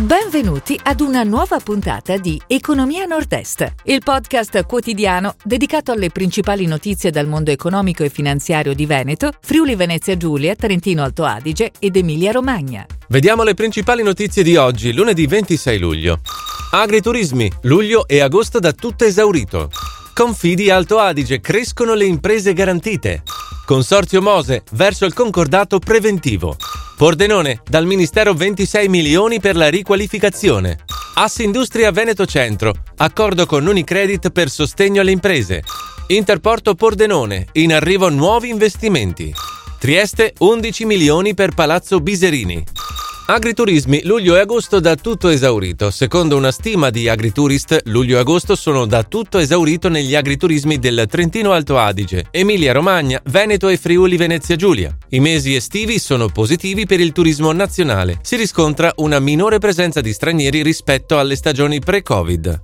Benvenuti ad una nuova puntata di Economia Nord-Est, il podcast quotidiano dedicato alle principali notizie dal mondo economico e finanziario di Veneto, Friuli Venezia Giulia, Trentino Alto Adige ed Emilia Romagna. Vediamo le principali notizie di oggi, lunedì 26 luglio. Agriturismi, luglio e agosto da tutto esaurito. Confidi Alto Adige, crescono le imprese garantite. Consorzio Mose, verso il concordato preventivo. Pordenone, dal Ministero 26 milioni per la riqualificazione. Assindustria Veneto Centro, accordo con Unicredit per sostegno alle imprese. Interporto Pordenone, in arrivo nuovi investimenti. Trieste 11 milioni per Palazzo Biserini. Agriturismi, luglio e agosto da tutto esaurito. Secondo una stima di Agriturist, luglio e agosto sono da tutto esaurito negli agriturismi del Trentino Alto Adige, Emilia Romagna, Veneto e Friuli Venezia Giulia. I mesi estivi sono positivi per il turismo nazionale. Si riscontra una minore presenza di stranieri rispetto alle stagioni pre-Covid.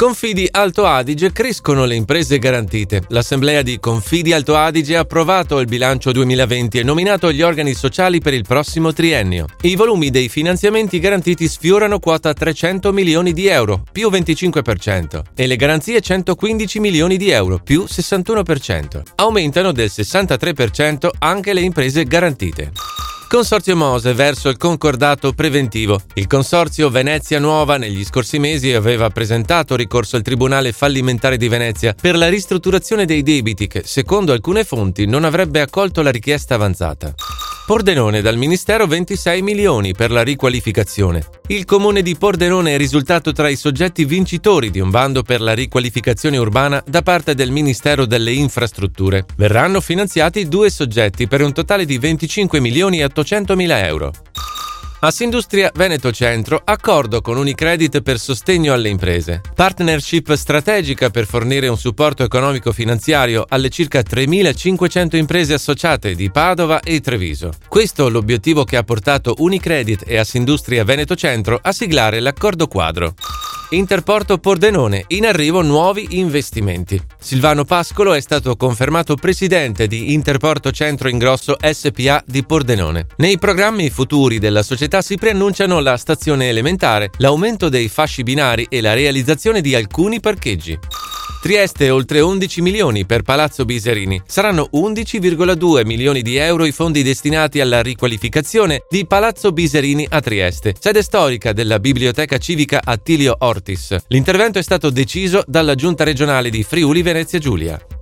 Confidi Alto Adige crescono le imprese garantite. L'Assemblea di Confidi Alto Adige ha approvato il bilancio 2020 e nominato gli organi sociali per il prossimo triennio. I volumi dei finanziamenti garantiti sfiorano quota 300 milioni di euro, più 25%, e le garanzie 115 milioni di euro, più 61%. Aumentano del 63% anche le imprese garantite. Consorzio Mose verso il concordato preventivo. Il Consorzio Venezia Nuova negli scorsi mesi aveva presentato ricorso al Tribunale fallimentare di Venezia per la ristrutturazione dei debiti che, secondo alcune fonti, non avrebbe accolto la richiesta avanzata. Pordenone dal Ministero 26 milioni per la riqualificazione. Il comune di Pordenone è risultato tra i soggetti vincitori di un bando per la riqualificazione urbana da parte del Ministero delle Infrastrutture. Verranno finanziati due soggetti per un totale di 25 milioni e 800 mila euro. Assindustria Veneto Centro, accordo con Unicredit per sostegno alle imprese. Partnership strategica per fornire un supporto economico-finanziario alle circa 3.500 imprese associate di Padova e Treviso. Questo è l'obiettivo che ha portato Unicredit e Assindustria Veneto Centro a siglare l'accordo quadro. Interporto Pordenone, in arrivo nuovi investimenti. Silvano Pascolo è stato confermato presidente di Interporto Centro Ingrosso SPA di Pordenone. Nei programmi futuri della società si preannunciano la stazione elementare, l'aumento dei fasci binari e la realizzazione di alcuni parcheggi. Trieste oltre 11 milioni per Palazzo Biserini. Saranno 11,2 milioni di euro i fondi destinati alla riqualificazione di Palazzo Biserini a Trieste, sede storica della Biblioteca Civica Attilio Ortis. L'intervento è stato deciso dalla Giunta regionale di Friuli Venezia Giulia.